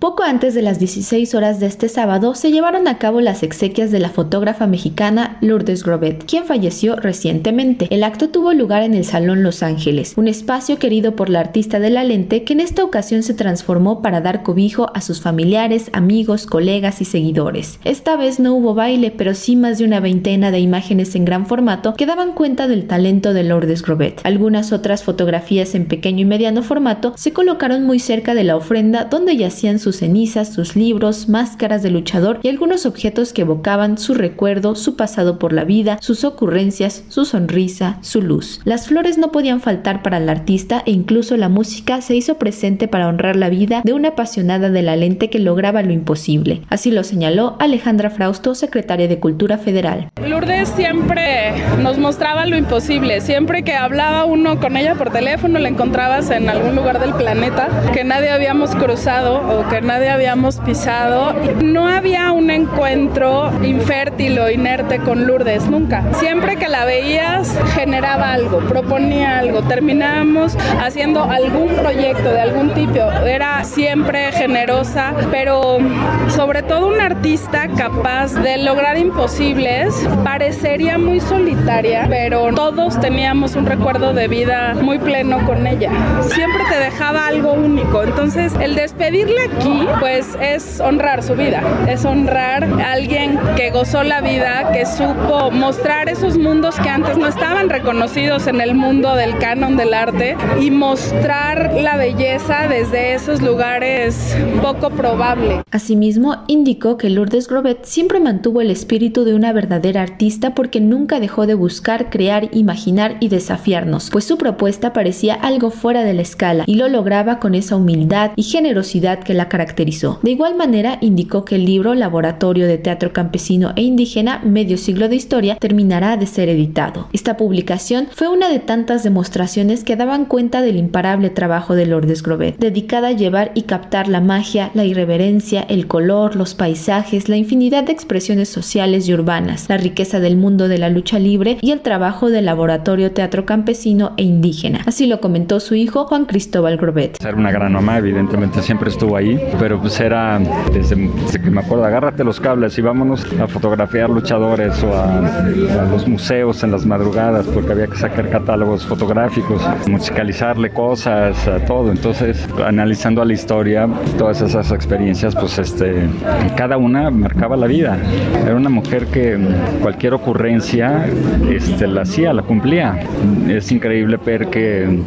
Poco antes de las 16 horas de este sábado se llevaron a cabo las exequias de la fotógrafa mexicana Lourdes Grobet, quien falleció recientemente. El acto tuvo lugar en el Salón Los Ángeles, un espacio querido por la artista de la lente que en esta ocasión se transformó para dar cobijo a sus familiares, amigos, colegas y seguidores. Esta vez no hubo baile, pero sí más de una veintena de imágenes en gran formato que daban cuenta del talento de Lourdes Grobet. Algunas otras fotografías en pequeño y mediano formato se colocaron muy cerca de la ofrenda donde yacían sus cenizas, sus libros, máscaras de luchador y algunos objetos que evocaban su recuerdo, su pasado por la vida, sus ocurrencias, su sonrisa, su luz. Las flores no podían faltar para el artista e incluso la música se hizo presente para honrar la vida de una apasionada de la lente que lograba lo imposible. Así lo señaló Alejandra Frausto, secretaria de Cultura Federal. Lourdes siempre nos mostraba lo imposible. Siempre que hablaba uno con ella por teléfono, la encontrabas en algún lugar del planeta que nadie habíamos cruzado o que nadie habíamos pisado. No había un encuentro infértil o inerte con Lourdes, nunca. Siempre que la veías generaba algo, proponía algo, terminábamos haciendo algún proyecto de algún tipo. Era siempre generosa, pero sobre todo una artista capaz de lograr imposibles. Parecería muy solitaria, pero todos teníamos un recuerdo de vida muy pleno con ella. Siempre te dejaba algo único. Entonces, el despedirle aquí pues es honrar su vida, es honrar a alguien que gozó la vida, que supo mostrar esos mundos que antes no estaban reconocidos en el mundo del canon del arte y mostrar la belleza desde esos lugares poco probable. Asimismo, indicó que Lourdes Grobet siempre mantuvo el espíritu de una verdadera artista porque nunca dejó de buscar, crear, imaginar y desafiarnos, pues su propuesta parecía algo fuera de la escala y lo lograba con esa humildad y generosidad que la De igual manera, indicó que el libro Laboratorio de Teatro Campesino e Indígena, Medio Siglo de Historia, terminará de ser editado. Esta publicación fue una de tantas demostraciones que daban cuenta del imparable trabajo de Lourdes Grobet, dedicada a llevar y captar la magia, la irreverencia, el color, los paisajes, la infinidad de expresiones sociales y urbanas, la riqueza del mundo de la lucha libre y el trabajo del Laboratorio Teatro Campesino e Indígena. Así lo comentó su hijo Juan Cristóbal Grobet. Era una gran mamá, evidentemente siempre estuvo ahí pero pues era desde, que me acuerdo, agárrate los cables y vámonos a fotografiar luchadores o a, los museos en las madrugadas porque había que sacar catálogos fotográficos, musicalizarle cosas, a todo. Entonces, analizando a la historia, todas esas experiencias, pues este, cada una marcaba la vida. Era una mujer que cualquier ocurrencia este, la hacía, la cumplía. Es increíble ver que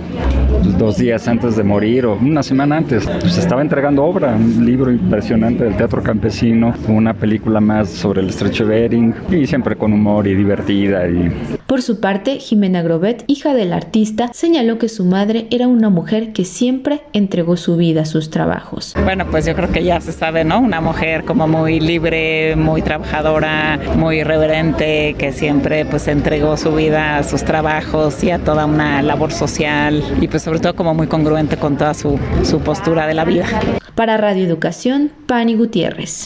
dos días antes de morir o una semana antes, pues estaba entregando obra un libro impresionante del teatro campesino, una película más sobre el estrecho de Bering y siempre con humor y divertida. Y... Por su parte, Jimena Grobet, hija del artista, señaló que su madre era una mujer que siempre entregó su vida a sus trabajos. Bueno, pues yo creo que ya se sabe, ¿no? Una mujer como muy libre, muy trabajadora, muy reverente, que siempre pues entregó su vida a sus trabajos y a toda una labor social y pues sobre todo como muy congruente con toda su, su postura de la vida. Para Radio Educación, Pani Gutiérrez.